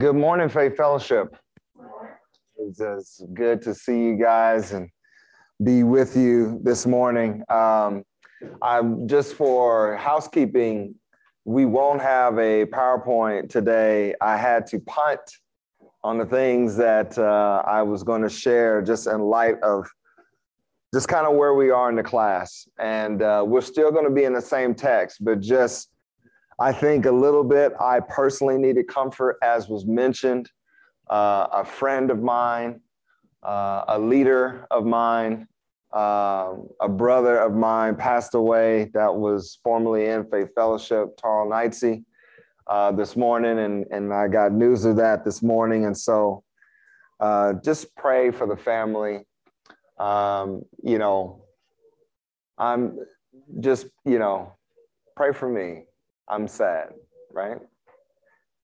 Good morning, Faith Fellowship. It's, it's good to see you guys and be with you this morning. Um, I'm just for housekeeping. We won't have a PowerPoint today. I had to punt on the things that uh, I was going to share just in light of just kind of where we are in the class. And uh, we're still going to be in the same text, but just I think a little bit, I personally needed comfort, as was mentioned. Uh, a friend of mine, uh, a leader of mine, uh, a brother of mine passed away that was formerly in Faith Fellowship, Tarl Knightsey, uh, this morning. And, and I got news of that this morning. And so uh, just pray for the family. Um, you know, I'm just, you know, pray for me I'm sad, right?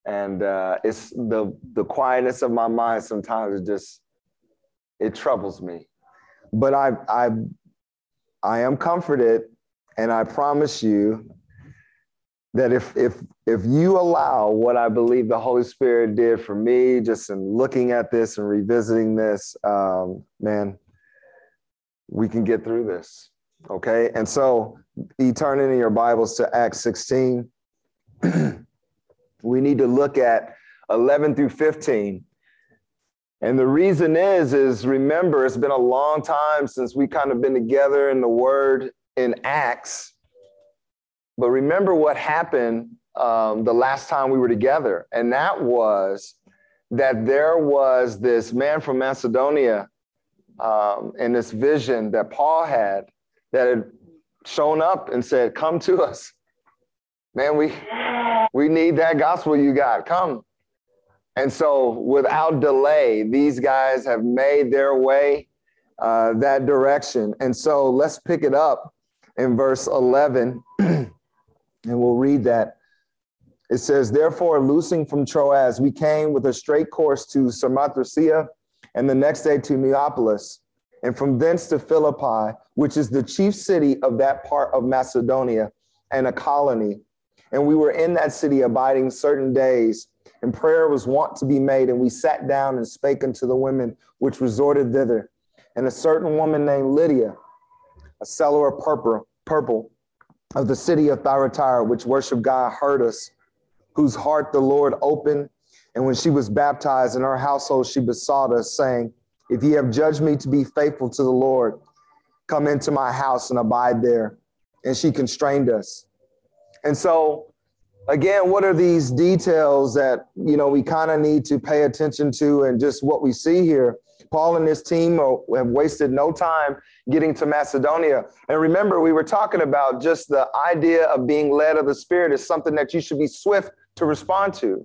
And uh, it's the the quietness of my mind sometimes just it troubles me. But I I I am comforted, and I promise you that if if if you allow what I believe the Holy Spirit did for me, just in looking at this and revisiting this, um, man, we can get through this. Okay, and so you turn in your Bibles to Acts 16. we need to look at 11 through 15. And the reason is, is remember, it's been a long time since we kind of been together in the word in Acts. But remember what happened um, the last time we were together. And that was that there was this man from Macedonia um, and this vision that Paul had that had shown up and said, Come to us. Man, we we need that gospel you got. Come. And so, without delay, these guys have made their way uh, that direction. And so, let's pick it up in verse 11, and we'll read that. It says, Therefore, loosing from Troas, we came with a straight course to Samothracia, and the next day to Neapolis, and from thence to Philippi, which is the chief city of that part of Macedonia and a colony and we were in that city abiding certain days, and prayer was wont to be made. And we sat down and spake unto the women which resorted thither. And a certain woman named Lydia, a seller of purple, purple of the city of Thyatira, which worshiped God, heard us, whose heart the Lord opened. And when she was baptized in her household, she besought us, saying, If ye have judged me to be faithful to the Lord, come into my house and abide there. And she constrained us. And so, again, what are these details that you know we kind of need to pay attention to, and just what we see here? Paul and his team have wasted no time getting to Macedonia. And remember, we were talking about just the idea of being led of the Spirit is something that you should be swift to respond to.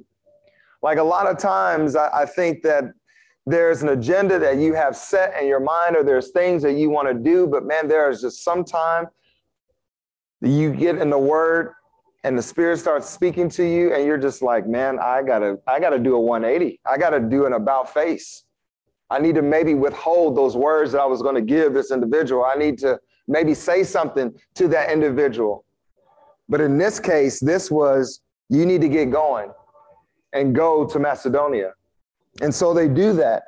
Like a lot of times, I, I think that there's an agenda that you have set in your mind, or there's things that you want to do, but man, there is just some time you get in the Word and the spirit starts speaking to you and you're just like man i gotta i gotta do a 180 i gotta do an about face. I need to maybe withhold those words that i was going to give this individual. I need to maybe say something to that individual. But in this case this was you need to get going and go to macedonia and so they do that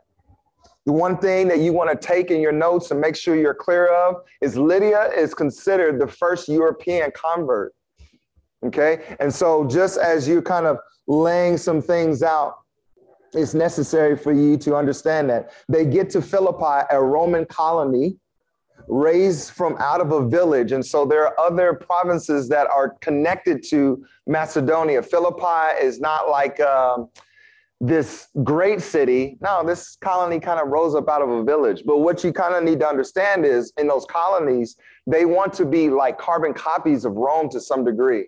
the one thing that you want to take in your notes and make sure you're clear of is lydia is considered the first european convert Okay. And so, just as you're kind of laying some things out, it's necessary for you to understand that they get to Philippi, a Roman colony raised from out of a village. And so there are other provinces that are connected to Macedonia. Philippi is not like um, this great city. No, this colony kind of rose up out of a village. But what you kind of need to understand is in those colonies, they want to be like carbon copies of Rome to some degree.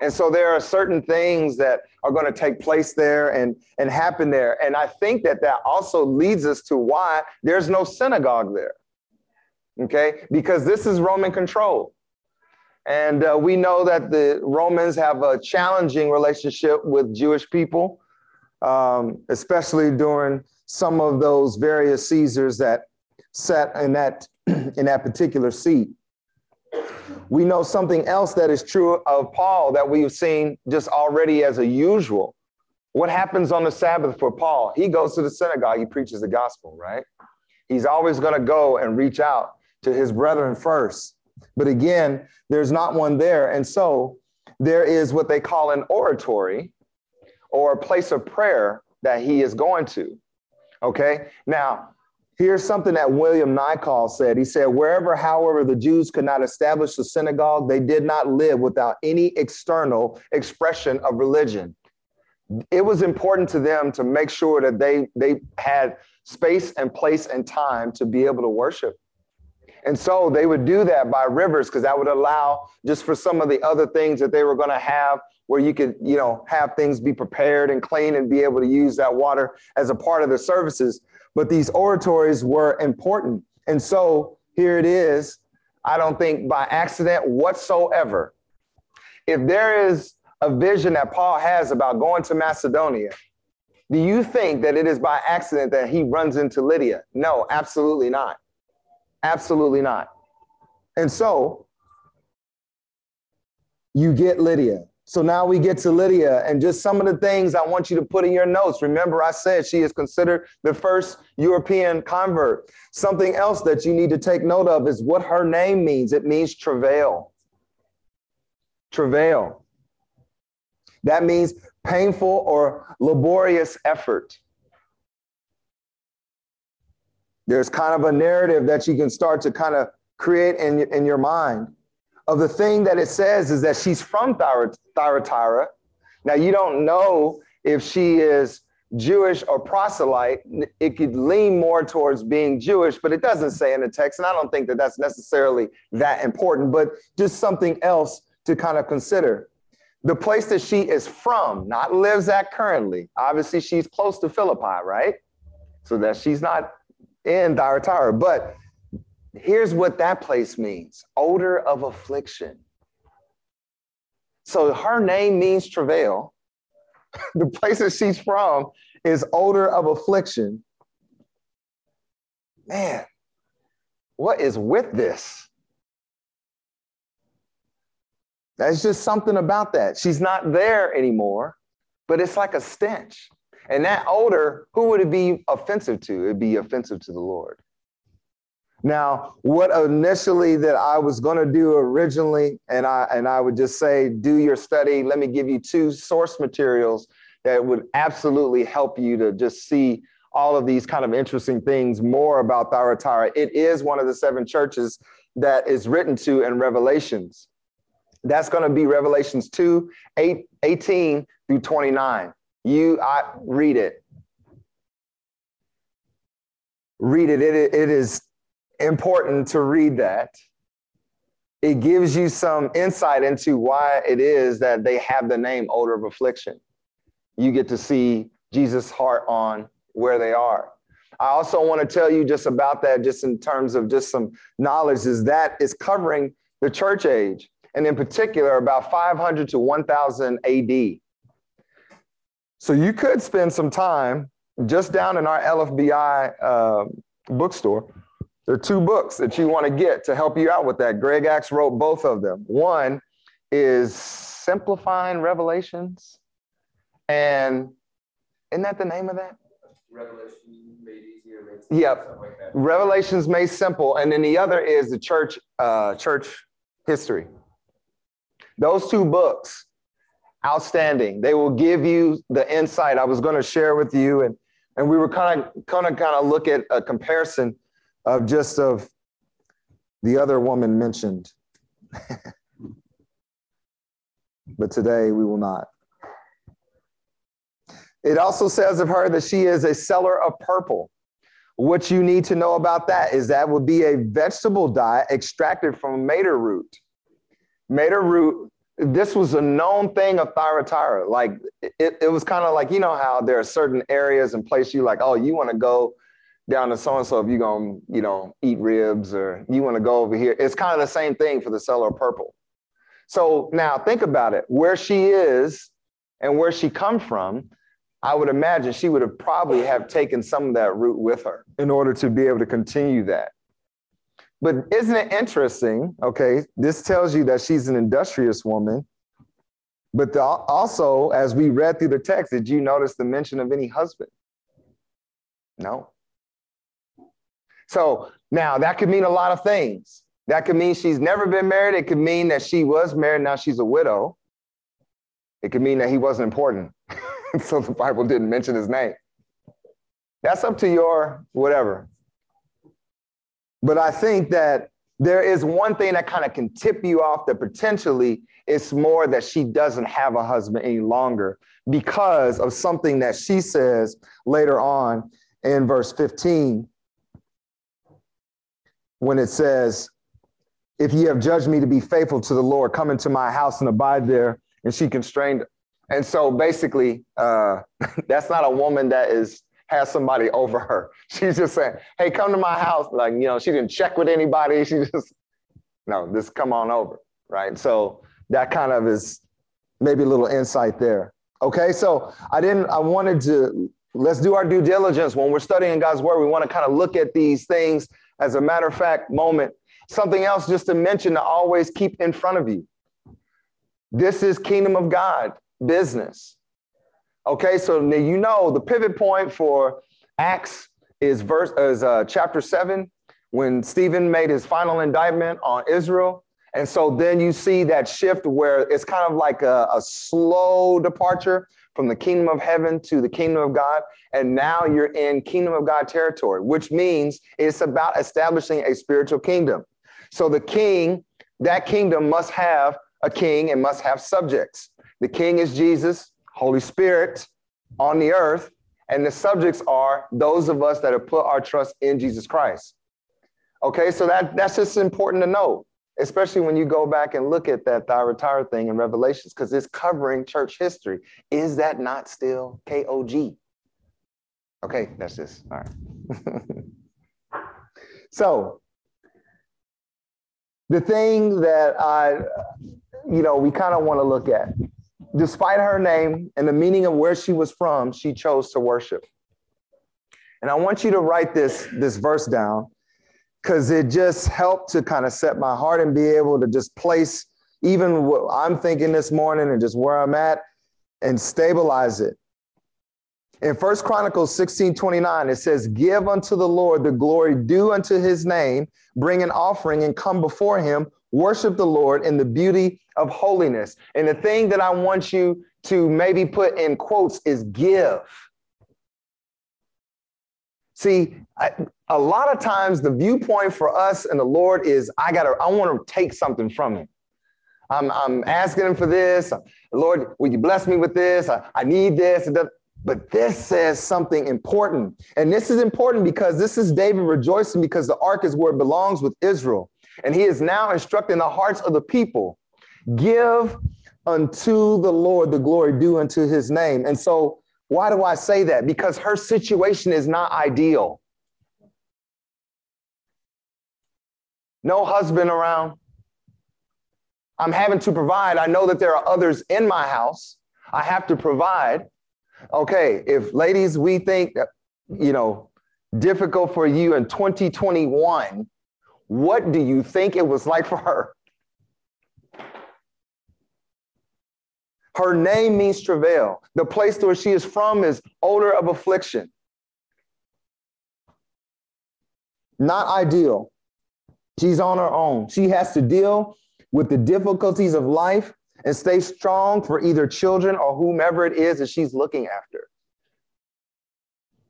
And so there are certain things that are going to take place there and, and happen there. And I think that that also leads us to why there's no synagogue there. Okay, because this is Roman control. And uh, we know that the Romans have a challenging relationship with Jewish people, um, especially during some of those various Caesars that sat in that in that particular seat. We know something else that is true of Paul that we've seen just already as a usual. What happens on the Sabbath for Paul? He goes to the synagogue, he preaches the gospel, right? He's always going to go and reach out to his brethren first. But again, there's not one there. And so there is what they call an oratory or a place of prayer that he is going to. Okay. Now, here's something that William Nicoll said. He said, Wherever, however, the Jews could not establish a synagogue, they did not live without any external expression of religion. It was important to them to make sure that they, they had space and place and time to be able to worship. And so they would do that by rivers because that would allow just for some of the other things that they were going to have where you could, you know, have things be prepared and clean and be able to use that water as a part of the services. But these oratories were important. And so here it is. I don't think by accident whatsoever. If there is a vision that Paul has about going to Macedonia, do you think that it is by accident that he runs into Lydia? No, absolutely not. Absolutely not. And so you get Lydia. So now we get to Lydia and just some of the things I want you to put in your notes. Remember, I said she is considered the first European convert. Something else that you need to take note of is what her name means. It means travail. Travail. That means painful or laborious effort. There's kind of a narrative that you can start to kind of create in, in your mind of the thing that it says is that she's from Thyatira. Now, you don't know if she is Jewish or proselyte. It could lean more towards being Jewish, but it doesn't say in the text. And I don't think that that's necessarily that important, but just something else to kind of consider. The place that she is from, not lives at currently. Obviously, she's close to Philippi, right? So that she's not in Thyatira, but Here's what that place means odor of affliction. So her name means travail. the place that she's from is odor of affliction. Man, what is with this? That's just something about that. She's not there anymore, but it's like a stench. And that odor, who would it be offensive to? It'd be offensive to the Lord. Now, what initially that I was going to do originally, and I and I would just say, do your study. Let me give you two source materials that would absolutely help you to just see all of these kind of interesting things more about Thyatira. It is one of the seven churches that is written to in Revelations. That's going to be Revelations 2, 8, 18 through 29. You I read it. Read it. It, it is important to read that. It gives you some insight into why it is that they have the name odor of affliction. You get to see Jesus' heart on where they are. I also want to tell you just about that, just in terms of just some knowledge, is that is covering the church age, and in particular, about 500 to 1000 AD. So you could spend some time just down in our LFBI uh, bookstore there are two books that you want to get to help you out with that. Greg Axe wrote both of them. One is Simplifying Revelations. And isn't that the name of that? Revelations made easier. Made yep. Like Revelations made simple. And then the other is the church, uh, church history. Those two books, outstanding. They will give you the insight I was going to share with you. And, and we were kind of kind of kind of look at a comparison of just of the other woman mentioned. but today we will not. It also says of her that she is a seller of purple. What you need to know about that is that would be a vegetable dye extracted from madder root. Madder root, this was a known thing of Thyatira. Like it, it was kind of like, you know how there are certain areas and places you like, oh, you want to go down to so and so if you're gonna, you know, eat ribs or you want to go over here. It's kind of the same thing for the seller of purple. So now think about it. Where she is and where she come from, I would imagine she would have probably have taken some of that route with her in order to be able to continue that. But isn't it interesting? Okay, this tells you that she's an industrious woman. But the, also, as we read through the text, did you notice the mention of any husband? No. So now that could mean a lot of things. That could mean she's never been married. It could mean that she was married, now she's a widow. It could mean that he wasn't important. so the Bible didn't mention his name. That's up to your whatever. But I think that there is one thing that kind of can tip you off that potentially it's more that she doesn't have a husband any longer because of something that she says later on in verse 15 when it says, If ye have judged me to be faithful to the Lord, come into my house and abide there. And she constrained. And so basically, uh, that's not a woman that is has somebody over her. She's just saying, hey, come to my house. Like, you know, she didn't check with anybody. She just, no, just come on over. Right. So that kind of is maybe a little insight there. Okay. So I didn't, I wanted to, let's do our due diligence. When we're studying God's word, we want to kind of look at these things as a matter of fact moment. Something else just to mention to always keep in front of you. This is kingdom of God business. Okay, so now you know the pivot point for Acts is verse is uh, chapter seven when Stephen made his final indictment on Israel. And so then you see that shift where it's kind of like a, a slow departure from the kingdom of heaven to the kingdom of God. And now you're in kingdom of God territory, which means it's about establishing a spiritual kingdom. So the king, that kingdom must have a king and must have subjects. The king is Jesus. Holy Spirit on the earth, and the subjects are those of us that have put our trust in Jesus Christ. Okay, so that, that's just important to know, especially when you go back and look at that Thyatira thing in Revelations, because it's covering church history. Is that not still KOG? Okay, that's this all right. so, the thing that I, you know, we kind of want to look at despite her name and the meaning of where she was from, she chose to worship. And I want you to write this, this verse down because it just helped to kind of set my heart and be able to just place even what I'm thinking this morning and just where I'm at and stabilize it. In First Chronicles 16 29, it says, Give unto the Lord the glory due unto his name, bring an offering and come before him, worship the Lord in the beauty of holiness. And the thing that I want you to maybe put in quotes is give. See, I, a lot of times the viewpoint for us and the Lord is I gotta, I want to take something from him. I'm, I'm asking him for this. Lord, will you bless me with this? I, I need this. But this says something important. And this is important because this is David rejoicing because the ark is where it belongs with Israel. And he is now instructing the hearts of the people give unto the Lord the glory due unto his name. And so, why do I say that? Because her situation is not ideal. No husband around. I'm having to provide. I know that there are others in my house. I have to provide. Okay, if ladies, we think, uh, you know, difficult for you in 2021, what do you think it was like for her? Her name means travail. The place where she is from is odor of affliction. Not ideal. She's on her own. She has to deal with the difficulties of life and stay strong for either children or whomever it is that she's looking after.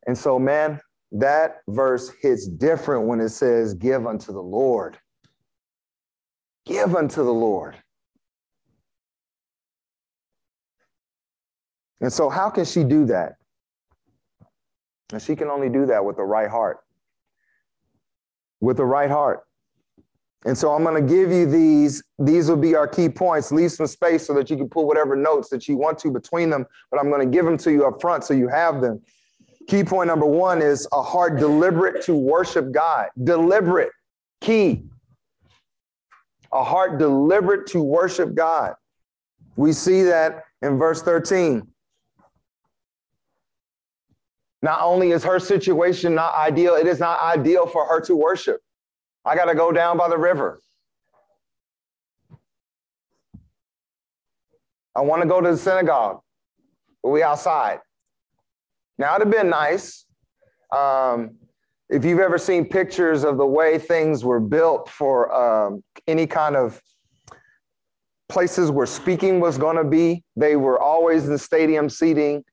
And so, man, that verse hits different when it says, Give unto the Lord. Give unto the Lord. And so, how can she do that? And she can only do that with the right heart. With the right heart. And so I'm going to give you these. These will be our key points. Leave some space so that you can put whatever notes that you want to between them, but I'm going to give them to you up front so you have them. Key point number one is a heart deliberate to worship God. Deliberate, key. A heart deliberate to worship God. We see that in verse 13. Not only is her situation not ideal, it is not ideal for her to worship. I got to go down by the river. I want to go to the synagogue, but we outside. Now it'd have been nice. Um, if you've ever seen pictures of the way things were built for um, any kind of places where speaking was going to be, they were always in stadium seating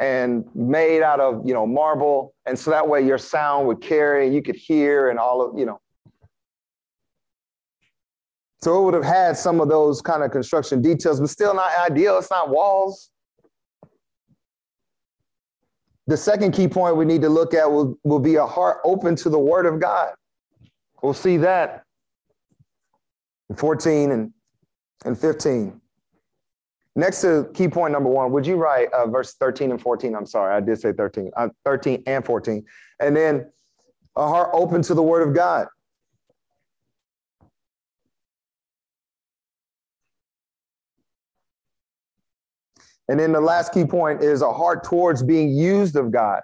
and made out of you know marble, and so that way your sound would carry and you could hear and all of you know. So it would have had some of those kind of construction details, but still not ideal. It's not walls. The second key point we need to look at will, will be a heart open to the word of God. We'll see that in 14 and, and 15. Next to key point number one, would you write uh, verse 13 and 14? I'm sorry, I did say 13, uh, 13 and 14. And then a heart open to the word of God. And then the last key point is a heart towards being used of God.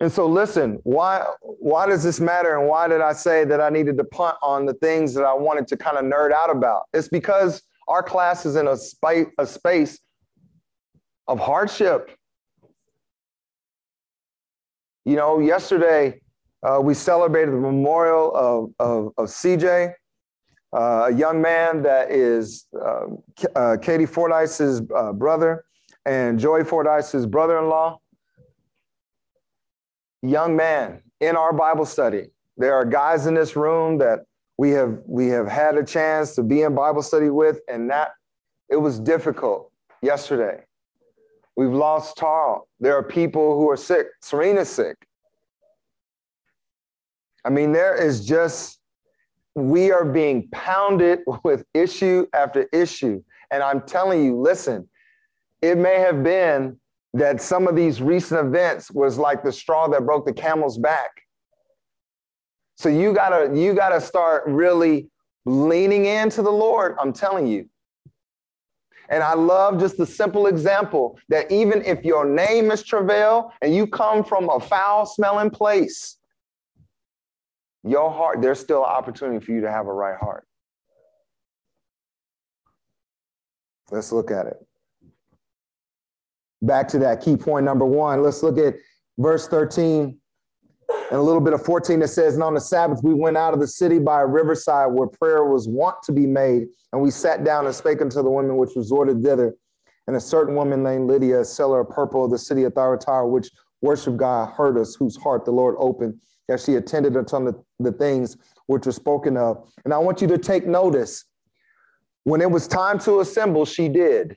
And so listen, why why does this matter and why did I say that I needed to punt on the things that I wanted to kind of nerd out about? It's because our class is in a space a space of hardship. You know, yesterday uh, we celebrated the memorial of, of, of CJ, uh, a young man that is uh, uh, Katie Fordyce's uh, brother and Joey Fordyce's brother-in-law. Young man in our Bible study. There are guys in this room that we have we have had a chance to be in Bible study with, and that it was difficult yesterday. We've lost Tarl. There are people who are sick. Serena's sick. I mean, there is just we are being pounded with issue after issue. And I'm telling you, listen, it may have been that some of these recent events was like the straw that broke the camel's back. So you gotta you gotta start really leaning into the Lord. I'm telling you. And I love just the simple example that even if your name is Travail and you come from a foul smelling place, your heart, there's still an opportunity for you to have a right heart. Let's look at it. Back to that key point number one. Let's look at verse 13 and a little bit of 14 that says, And on the Sabbath we went out of the city by a riverside where prayer was wont to be made. And we sat down and spake unto the women which resorted thither. And a certain woman named Lydia, a seller of purple of the city of Thyatira, which worshiped God, heard us, whose heart the Lord opened as she attended unto the things which were spoken of. And I want you to take notice when it was time to assemble, she did.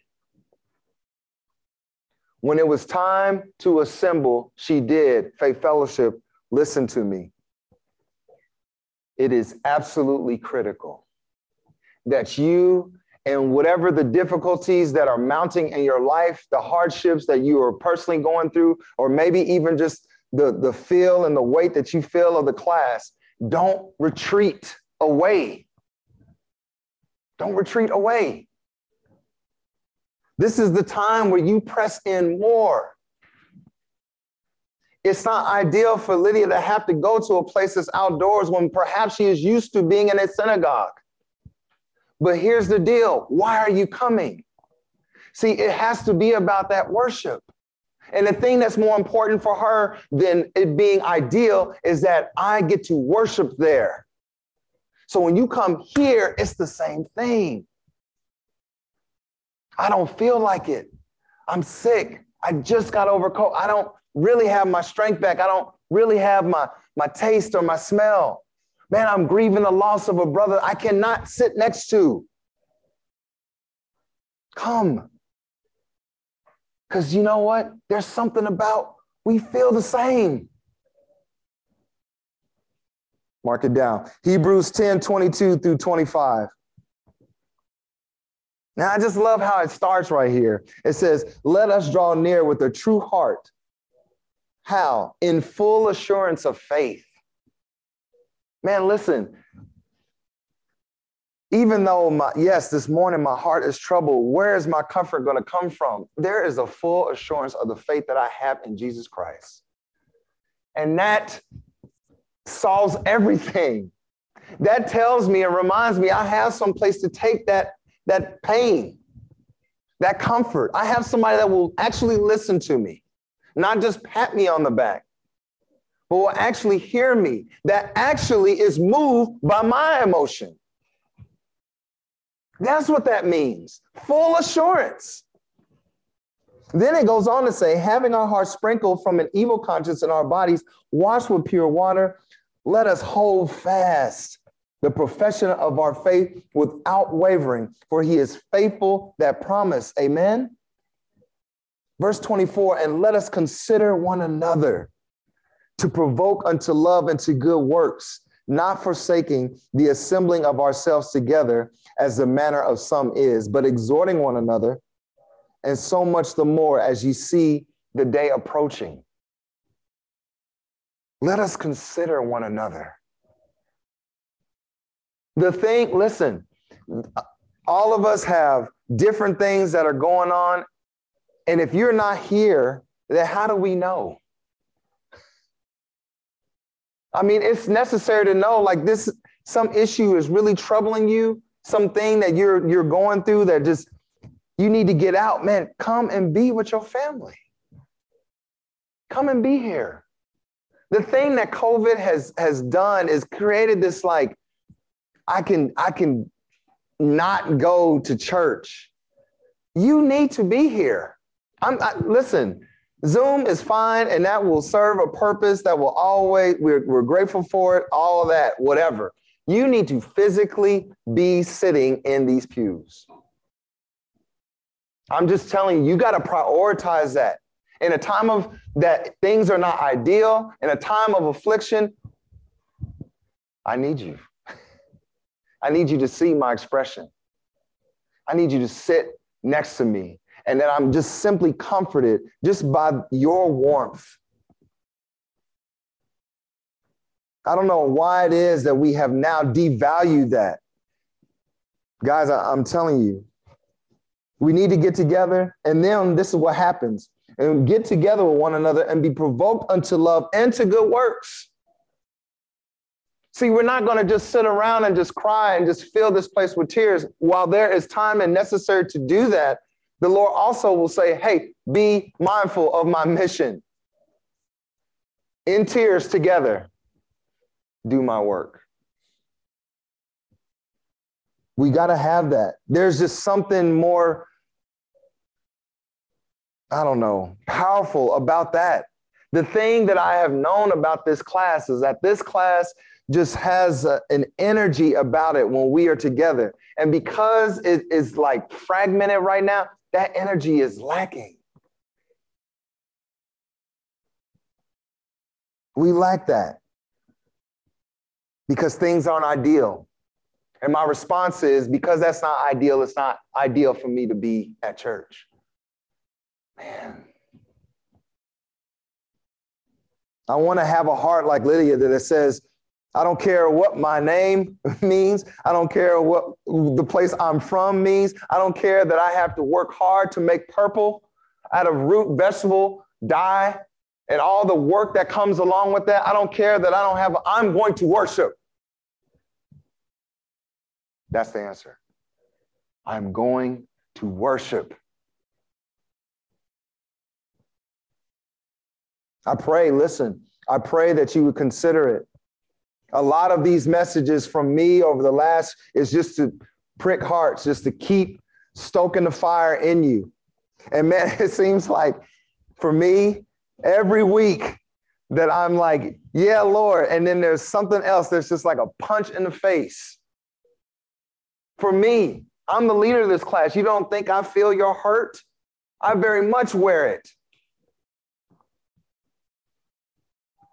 When it was time to assemble, she did. Faith Fellowship, listen to me. It is absolutely critical that you and whatever the difficulties that are mounting in your life, the hardships that you are personally going through, or maybe even just the, the feel and the weight that you feel of the class, don't retreat away. Don't retreat away. This is the time where you press in more. It's not ideal for Lydia to have to go to a place that's outdoors when perhaps she is used to being in a synagogue. But here's the deal why are you coming? See, it has to be about that worship. And the thing that's more important for her than it being ideal is that I get to worship there. So when you come here, it's the same thing. I don't feel like it. I'm sick. I just got over cold. I don't really have my strength back. I don't really have my, my taste or my smell. Man, I'm grieving the loss of a brother I cannot sit next to. Come. Because you know what? There's something about we feel the same. Mark it down. Hebrews 10 22 through 25. Now, I just love how it starts right here. It says, Let us draw near with a true heart. How? In full assurance of faith. Man, listen, even though my yes this morning my heart is troubled where is my comfort going to come from there is a full assurance of the faith that i have in jesus christ and that solves everything that tells me and reminds me i have some place to take that that pain that comfort. I have somebody that will actually listen to me, not just pat me on the back, but will actually hear me, that actually is moved by my emotion. That's what that means full assurance. Then it goes on to say, having our hearts sprinkled from an evil conscience and our bodies washed with pure water, let us hold fast the profession of our faith without wavering, for he is faithful that promise. Amen. Verse 24, and let us consider one another to provoke unto love and to good works, not forsaking the assembling of ourselves together as the manner of some is, but exhorting one another, and so much the more as you see the day approaching. Let us consider one another the thing, listen, all of us have different things that are going on. And if you're not here, then how do we know? I mean, it's necessary to know like this, some issue is really troubling you, something that you're you're going through that just you need to get out. Man, come and be with your family. Come and be here. The thing that COVID has has done is created this like I can I can not go to church. You need to be here. I'm I, listen. Zoom is fine, and that will serve a purpose. That will always we're we're grateful for it. All that, whatever. You need to physically be sitting in these pews. I'm just telling you, you got to prioritize that. In a time of that things are not ideal, in a time of affliction, I need you. I need you to see my expression. I need you to sit next to me. And that I'm just simply comforted just by your warmth. I don't know why it is that we have now devalued that. Guys, I, am telling you, we need to get together, and then this is what happens. And get together with one another and be provoked unto love and to good works. See, we're not going to just sit around and just cry and just fill this place with tears. While there is time and necessary to do that, the Lord also will say, Hey, be mindful of my mission. In tears together, do my work. We got to have that. There's just something more, I don't know, powerful about that. The thing that I have known about this class is that this class just has a, an energy about it when we are together. And because it is like fragmented right now, that energy is lacking. We lack that because things aren't ideal. And my response is because that's not ideal, it's not ideal for me to be at church. Man. I want to have a heart like Lydia that says, I don't care what my name means. I don't care what the place I'm from means. I don't care that I have to work hard to make purple out of root vegetable dye and all the work that comes along with that. I don't care that I don't have, I'm going to worship. That's the answer. I'm going to worship. I pray, listen, I pray that you would consider it a lot of these messages from me over the last is just to prick hearts, just to keep stoking the fire in you. And man, it seems like for me, every week that I'm like, yeah, Lord. And then there's something else that's just like a punch in the face. For me, I'm the leader of this class. You don't think I feel your hurt? I very much wear it.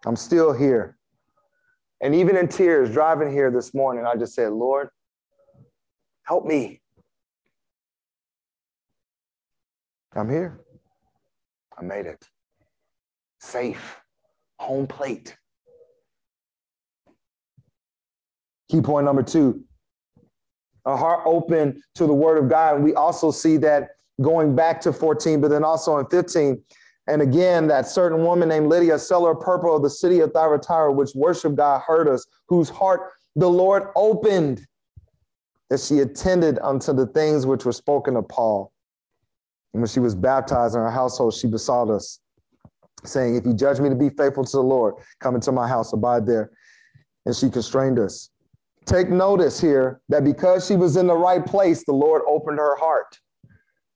I'm still here. And even in tears, driving here this morning, I just said, Lord, help me. I'm here. I made it. Safe. Home plate. Key point number two a heart open to the word of God. And we also see that going back to 14, but then also in 15, and again, that certain woman named Lydia, seller of purple of the city of Thyatira, which worshiped God, heard us, whose heart the Lord opened, that she attended unto the things which were spoken of Paul. And when she was baptized in her household, she besought us, saying, If you judge me to be faithful to the Lord, come into my house, abide there. And she constrained us. Take notice here that because she was in the right place, the Lord opened her heart.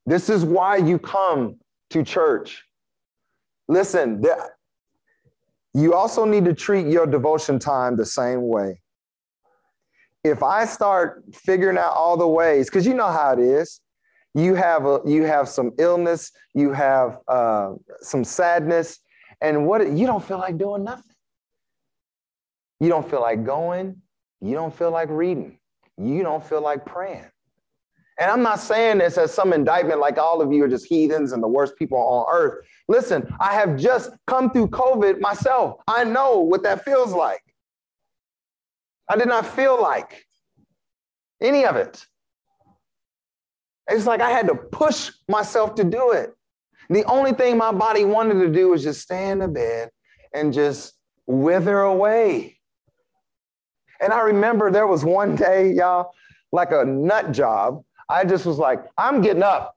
This is why you come to church. Listen, you also need to treat your devotion time the same way. If I start figuring out all the ways, because you know how it is, you have a, you have some illness, you have uh, some sadness, and what you don't feel like doing nothing. You don't feel like going. You don't feel like reading. You don't feel like praying. And I'm not saying this as some indictment like all of you are just heathens and the worst people on earth. Listen, I have just come through COVID myself. I know what that feels like. I did not feel like any of it. It's like I had to push myself to do it. The only thing my body wanted to do was just stay in the bed and just wither away. And I remember there was one day, y'all, like a nut job. I just was like, I'm getting up.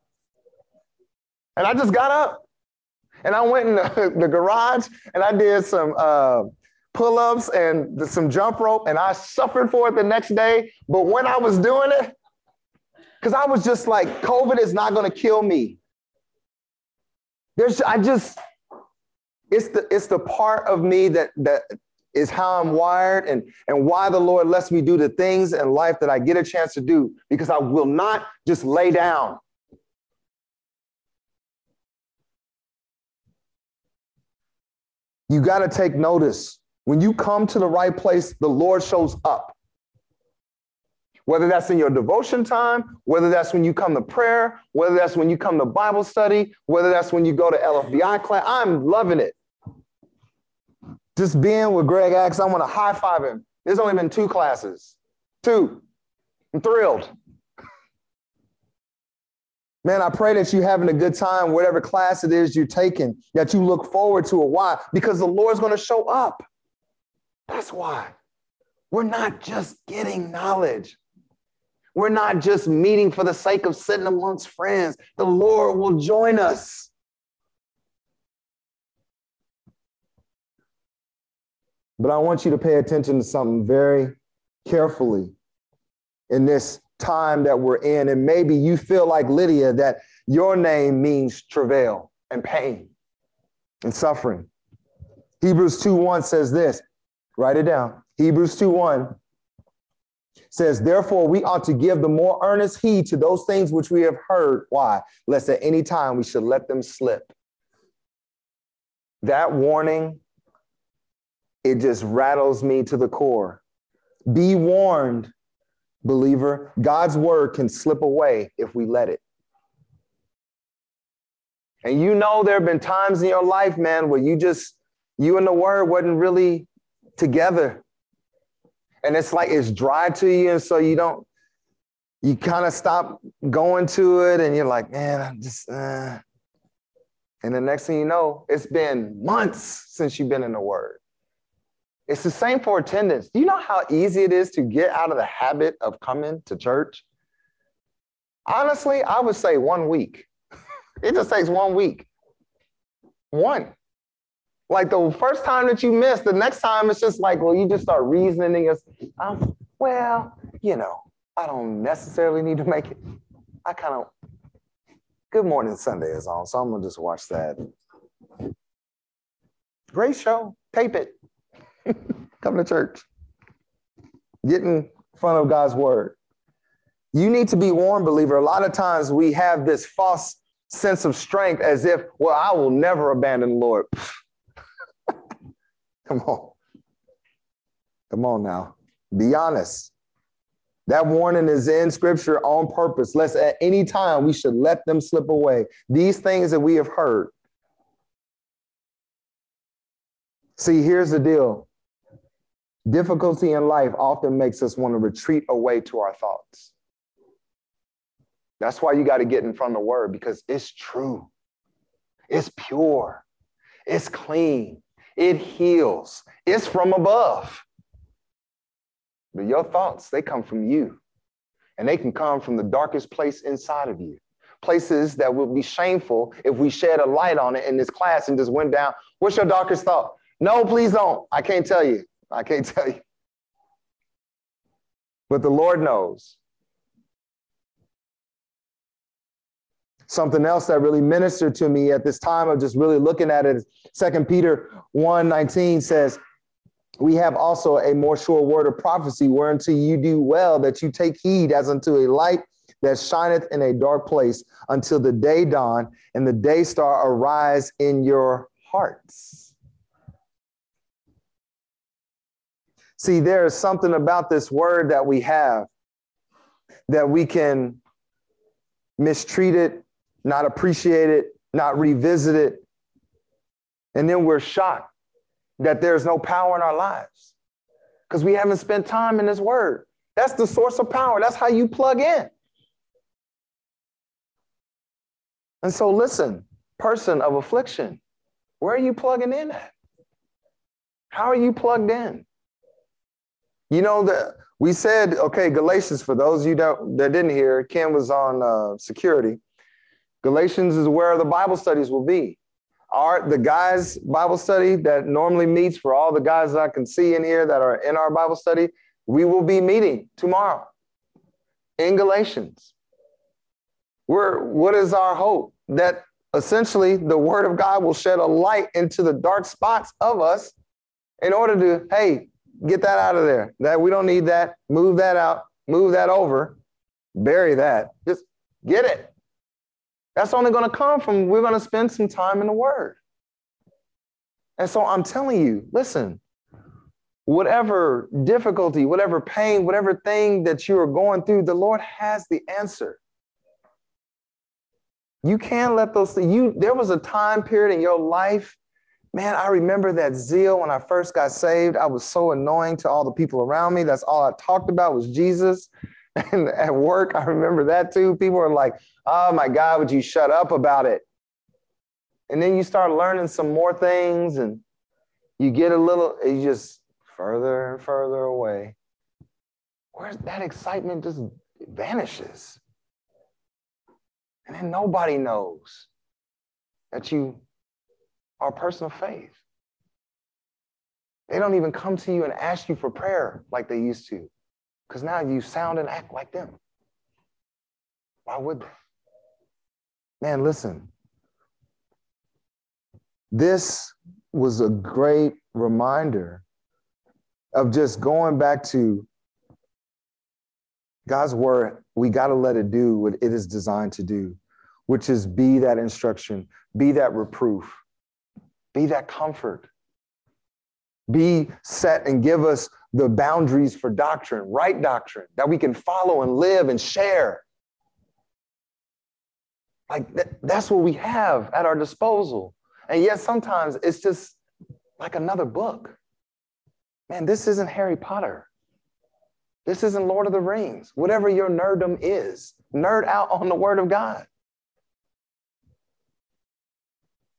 And I just got up. And I went in the, the garage and I did some uh, pull ups and some jump rope. And I suffered for it the next day. But when I was doing it, because I was just like, COVID is not going to kill me. There's, I just, it's the, it's the part of me that, that is how I'm wired and, and why the Lord lets me do the things in life that I get a chance to do because I will not just lay down. You got to take notice. When you come to the right place, the Lord shows up. Whether that's in your devotion time, whether that's when you come to prayer, whether that's when you come to Bible study, whether that's when you go to LFBI class, I'm loving it. Just being with Greg Axe, I want to high five him. There's only been two classes. Two. I'm thrilled. Man, I pray that you're having a good time, whatever class it is you're taking, that you look forward to it. Why? Because the Lord's going to show up. That's why. We're not just getting knowledge. We're not just meeting for the sake of sitting amongst friends. The Lord will join us. But I want you to pay attention to something very carefully in this time that we're in. And maybe you feel like Lydia that your name means travail and pain and suffering. Hebrews 2 1 says this. Write it down. Hebrews 2 1 says, Therefore, we ought to give the more earnest heed to those things which we have heard. Why? Lest at any time we should let them slip. That warning it just rattles me to the core. Be warned, believer. God's word can slip away if we let it. And you know, there have been times in your life, man, where you just, you and the word wasn't really together. And it's like it's dry to you. And so you don't, you kind of stop going to it and you're like, man, I'm just, uh. and the next thing you know, it's been months since you've been in the word. It's the same for attendance. Do you know how easy it is to get out of the habit of coming to church? Honestly, I would say one week. it just takes one week. One. Like the first time that you miss, the next time it's just like, well, you just start reasoning as, um, well, you know, I don't necessarily need to make it. I kind of, Good Morning Sunday is on, so I'm gonna just watch that. Great show. Tape it. Come to church. Get in front of God's word. You need to be warned, believer. A lot of times we have this false sense of strength as if, well, I will never abandon the Lord. Come on. Come on now. Be honest. That warning is in scripture on purpose, lest at any time we should let them slip away. These things that we have heard. See, here's the deal Difficulty in life often makes us want to retreat away to our thoughts. That's why you got to get in front of the word because it's true, it's pure, it's clean, it heals, it's from above. But your thoughts, they come from you, and they can come from the darkest place inside of you. places that would be shameful if we shed a light on it in this class and just went down. What's your darkest thought? No, please don't. I can't tell you. I can't tell you. But the Lord knows. Something else that really ministered to me at this time of just really looking at it, Second Peter 1 19 says, we have also a more sure word of prophecy, whereunto you do well that you take heed as unto a light that shineth in a dark place until the day dawn and the day star arise in your hearts. See, there is something about this word that we have that we can mistreat it, not appreciate it, not revisit it. And then we're shocked that there's no power in our lives because we haven't spent time in this Word. That's the source of power. That's how you plug in. And so, listen, person of affliction, where are you plugging in at? How are you plugged in? You know that we said, okay, Galatians. For those you that, that didn't hear, Ken was on uh, security. Galatians is where the Bible studies will be our the guys Bible study that normally meets for all the guys that I can see in here that are in our Bible study, we will be meeting tomorrow in Galatians. We're, what is our hope? That essentially the word of God will shed a light into the dark spots of us in order to, hey, get that out of there. That we don't need that. Move that out, move that over, bury that. Just get it. That's only going to come from we're going to spend some time in the Word. And so I'm telling you, listen, whatever difficulty, whatever pain, whatever thing that you are going through, the Lord has the answer. You can't let those things, you there was a time period in your life. Man, I remember that zeal when I first got saved. I was so annoying to all the people around me. That's all I talked about was Jesus. And at work, I remember that too. People are like, oh my God, would you shut up about it? And then you start learning some more things and you get a little, you just further and further away. Where's that excitement just vanishes? And then nobody knows that you are a person of faith. They don't even come to you and ask you for prayer like they used to. Because now you sound and act like them. Why would they? Man, listen. This was a great reminder of just going back to God's word. We got to let it do what it is designed to do, which is be that instruction, be that reproof, be that comfort, be set and give us the boundaries for doctrine, right doctrine that we can follow and live and share. Like th- that's what we have at our disposal. And yet sometimes it's just like another book. Man, this isn't Harry Potter. This isn't Lord of the Rings. Whatever your nerddom is, nerd out on the Word of God.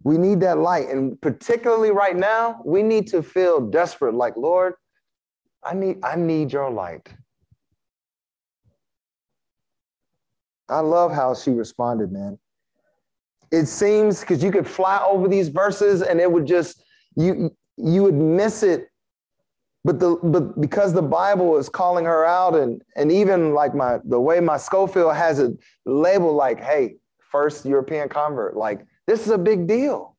We need that light. And particularly right now, we need to feel desperate like, Lord, I need, I need your light. I love how she responded, man. It seems because you could fly over these verses and it would just you you would miss it. But the but because the Bible is calling her out and and even like my the way my Scofield has it labeled like, hey, first European convert, like this is a big deal.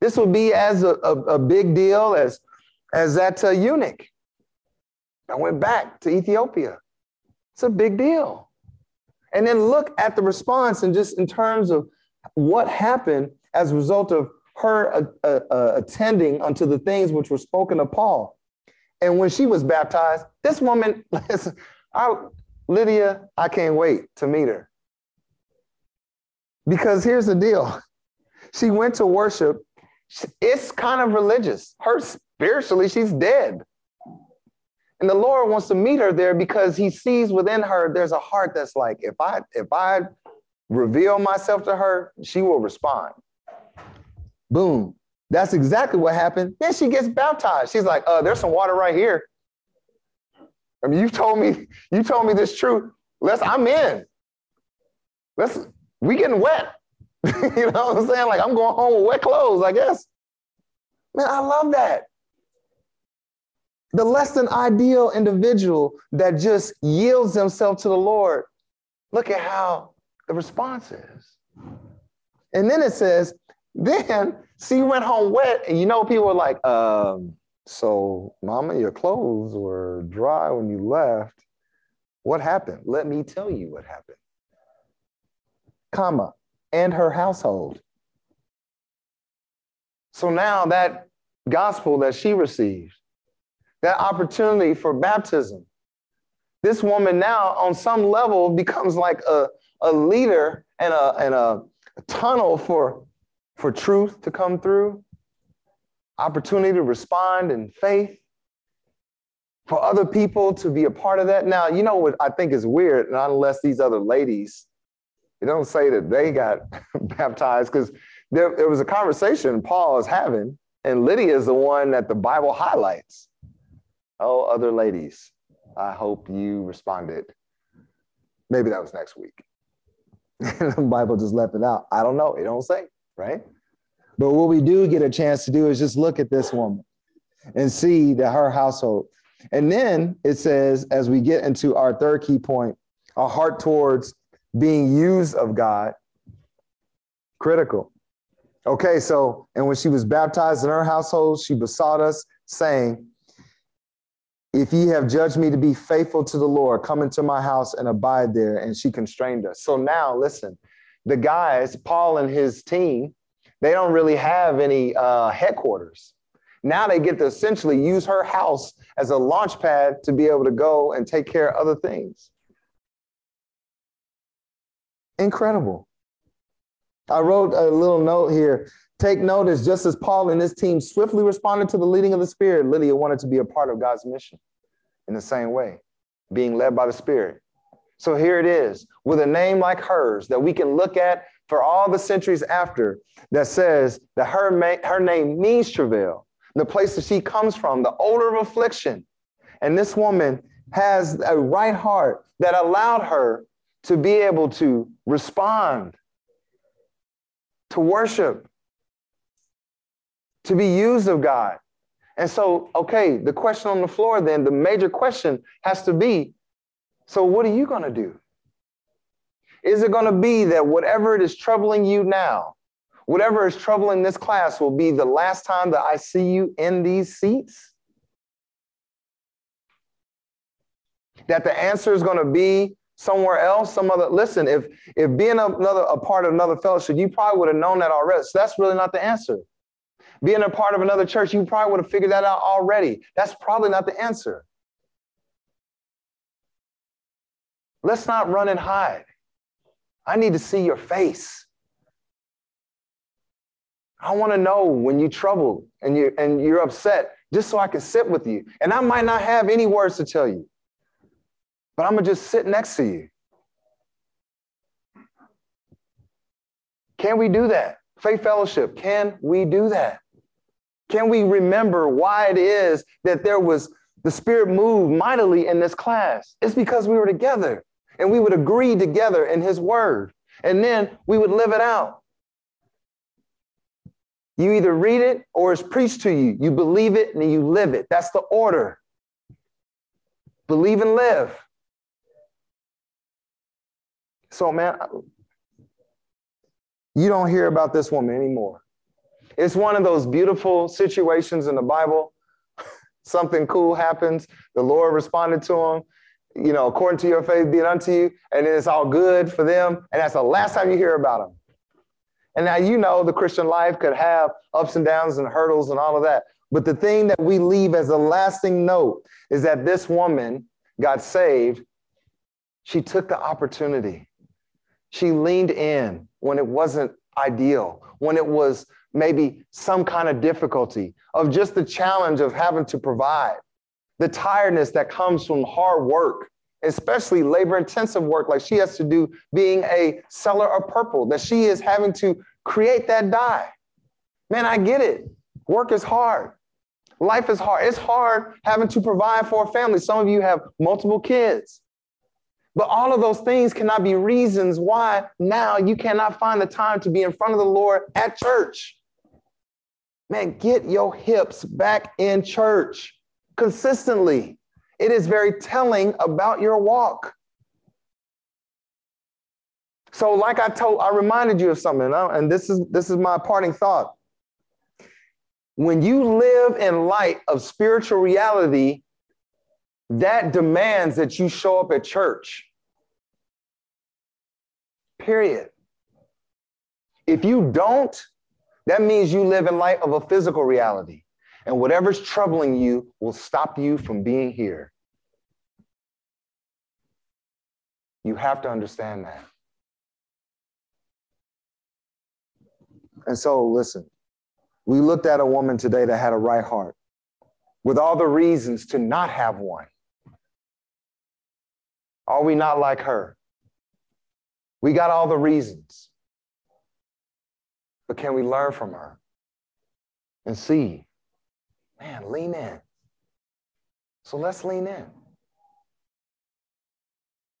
This would be as a, a, a big deal as as that uh, eunuch. I went back to Ethiopia. It's a big deal. And then look at the response and just in terms of what happened as a result of her uh, uh, uh, attending unto the things which were spoken of Paul. And when she was baptized, this woman, I, Lydia, I can't wait to meet her. Because here's the deal she went to worship. It's kind of religious. Her spiritually, she's dead. And the Lord wants to meet her there because he sees within her there's a heart that's like, if I if I reveal myself to her, she will respond. Boom. That's exactly what happened. Then she gets baptized. She's like, uh, there's some water right here. I mean, you told me, you told me this truth. Let's, I'm in. Let's we getting wet. you know what I'm saying? Like I'm going home with wet clothes, I guess. Man, I love that. The less than ideal individual that just yields himself to the Lord. Look at how the response is. And then it says, then she went home wet. And you know, people are like, um, so mama, your clothes were dry when you left. What happened? Let me tell you what happened. Comma, and her household. So now that gospel that she received, that opportunity for baptism, this woman now on some level becomes like a, a leader and a, and a, tunnel for, for truth to come through, opportunity to respond in faith, for other people to be a part of that. Now, you know what I think is weird, not unless these other ladies, they don't say that they got baptized, because there, there was a conversation Paul is having, and Lydia is the one that the Bible highlights. Oh, other ladies, I hope you responded. Maybe that was next week. the Bible just left it out. I don't know. It don't say, right? But what we do get a chance to do is just look at this woman and see that her household. And then it says, as we get into our third key point, a heart towards being used of God, critical. Okay, so, and when she was baptized in her household, she besought us, saying, if ye have judged me to be faithful to the Lord, come into my house and abide there. And she constrained us. So now, listen, the guys, Paul and his team, they don't really have any uh, headquarters. Now they get to essentially use her house as a launch pad to be able to go and take care of other things. Incredible. I wrote a little note here. Take notice, just as Paul and his team swiftly responded to the leading of the Spirit, Lydia wanted to be a part of God's mission in the same way, being led by the Spirit. So here it is, with a name like hers that we can look at for all the centuries after that says that her, ma- her name means travail, the place that she comes from, the odor of affliction. And this woman has a right heart that allowed her to be able to respond, to worship, to be used of God. And so, okay, the question on the floor then, the major question has to be so, what are you going to do? Is it going to be that whatever it is troubling you now, whatever is troubling this class will be the last time that I see you in these seats? That the answer is going to be somewhere else, some other. Listen, if if being another a part of another fellowship, you probably would have known that already. So that's really not the answer. Being a part of another church, you probably would have figured that out already. That's probably not the answer. Let's not run and hide. I need to see your face. I want to know when you're troubled and you're, and you're upset, just so I can sit with you. And I might not have any words to tell you, but I'm going to just sit next to you. Can we do that? Faith Fellowship, can we do that? Can we remember why it is that there was the Spirit moved mightily in this class? It's because we were together and we would agree together in His Word, and then we would live it out. You either read it or it's preached to you. You believe it and you live it. That's the order. Believe and live. So, man, you don't hear about this woman anymore. It's one of those beautiful situations in the Bible. Something cool happens. The Lord responded to him, you know, according to your faith, be it unto you, and it's all good for them. And that's the last time you hear about them. And now you know the Christian life could have ups and downs and hurdles and all of that. But the thing that we leave as a lasting note is that this woman got saved. She took the opportunity. She leaned in when it wasn't ideal, when it was maybe some kind of difficulty, of just the challenge of having to provide, the tiredness that comes from hard work, especially labor intensive work like she has to do being a seller of purple, that she is having to create that dye. Man, I get it. Work is hard. Life is hard. It's hard having to provide for a family. Some of you have multiple kids. But all of those things cannot be reasons why now you cannot find the time to be in front of the Lord at church. Man, get your hips back in church consistently. It is very telling about your walk. So, like I told, I reminded you of something, and this is this is my parting thought. When you live in light of spiritual reality, that demands that you show up at church. Period. If you don't, that means you live in light of a physical reality. And whatever's troubling you will stop you from being here. You have to understand that. And so, listen, we looked at a woman today that had a right heart with all the reasons to not have one. Are we not like her? We got all the reasons. But can we learn from her and see? Man, lean in. So let's lean in.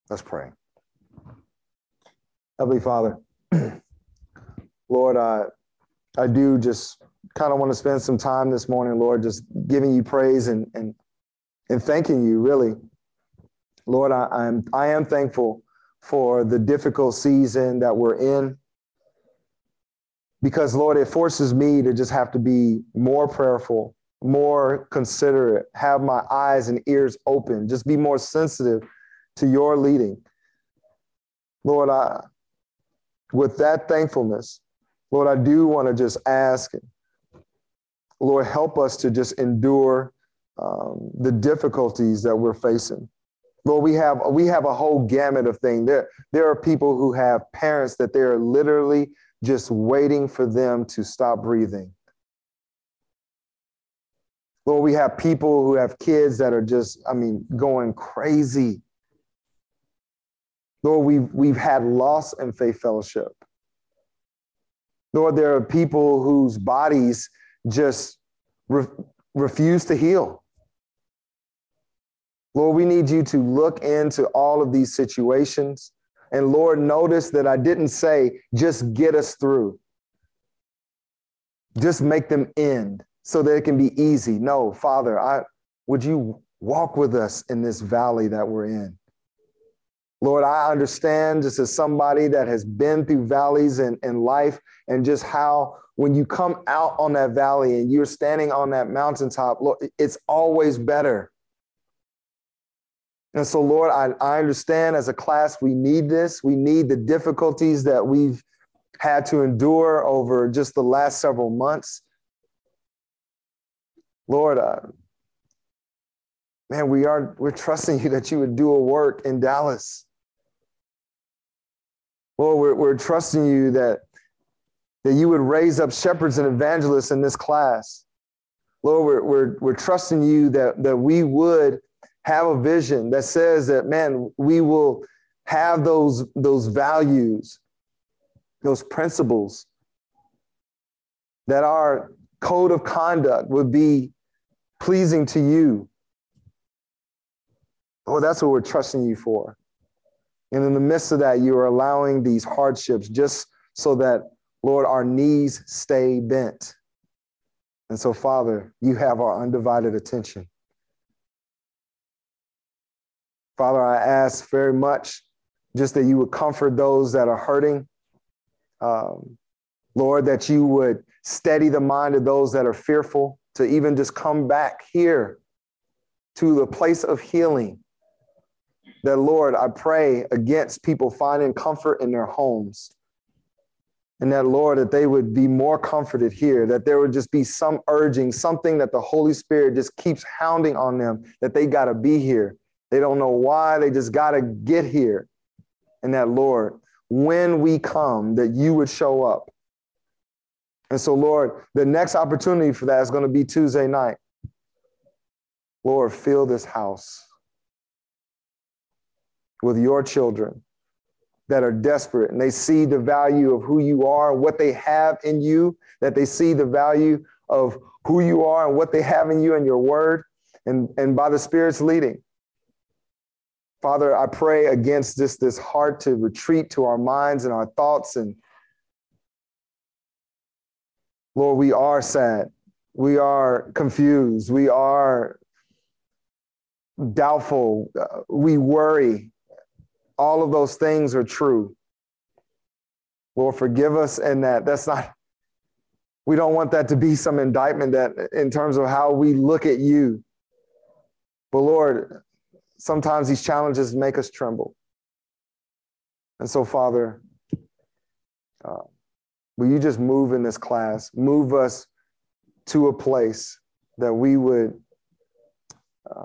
Let's pray. Heavenly Father, Lord, I, I do just kind of want to spend some time this morning, Lord, just giving you praise and, and, and thanking you, really. Lord, I, I'm, I am thankful for the difficult season that we're in. Because, Lord, it forces me to just have to be more prayerful, more considerate, have my eyes and ears open, just be more sensitive to your leading. Lord, I, with that thankfulness, Lord, I do want to just ask, Lord, help us to just endure um, the difficulties that we're facing. Lord, we have we have a whole gamut of things. There, there are people who have parents that they're literally just waiting for them to stop breathing. Lord, we have people who have kids that are just, I mean, going crazy. Lord, we've we've had loss in faith fellowship. Lord, there are people whose bodies just re- refuse to heal. Lord, we need you to look into all of these situations. And Lord, notice that I didn't say just get us through, just make them end so that it can be easy. No, Father, I would you walk with us in this valley that we're in. Lord, I understand just as somebody that has been through valleys in, in life and just how when you come out on that valley and you're standing on that mountaintop, Lord, it's always better and so, Lord, I, I understand as a class we need this. We need the difficulties that we've had to endure over just the last several months. Lord, uh, man, we are we're trusting you that you would do a work in Dallas. Lord, we're, we're trusting you that, that you would raise up shepherds and evangelists in this class. Lord, we're, we're, we're trusting you that, that we would have a vision that says that, man, we will have those, those values, those principles, that our code of conduct would be pleasing to you. Oh, that's what we're trusting you for. And in the midst of that, you are allowing these hardships just so that, Lord, our knees stay bent. And so, Father, you have our undivided attention. Father, I ask very much just that you would comfort those that are hurting. Um, Lord, that you would steady the mind of those that are fearful to even just come back here to the place of healing. That, Lord, I pray against people finding comfort in their homes. And that, Lord, that they would be more comforted here, that there would just be some urging, something that the Holy Spirit just keeps hounding on them, that they got to be here they don't know why. They just got to get here. And that, Lord, when we come, that you would show up. And so, Lord, the next opportunity for that is going to be Tuesday night. Lord, fill this house with your children that are desperate and they see the value of who you are and what they have in you, that they see the value of who you are and what they have in you and your word, and, and by the Spirit's leading Father, I pray against this, this heart to retreat to our minds and our thoughts. And Lord, we are sad. We are confused. We are doubtful. Uh, we worry. All of those things are true. Lord, forgive us in that. That's not, we don't want that to be some indictment that in terms of how we look at you. But Lord, sometimes these challenges make us tremble. And so, Father, uh, will you just move in this class, move us to a place that we would uh,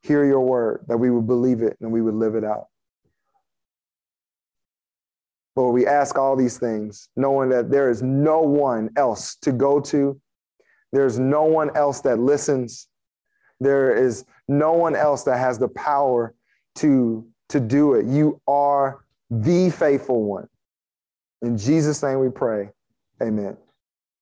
hear your word, that we would believe it, and we would live it out. Lord, we ask all these things, knowing that there is no one else to go to. There's no one else that listens. There is no one else that has the power to, to do it. You are the faithful one. In Jesus' name we pray. Amen.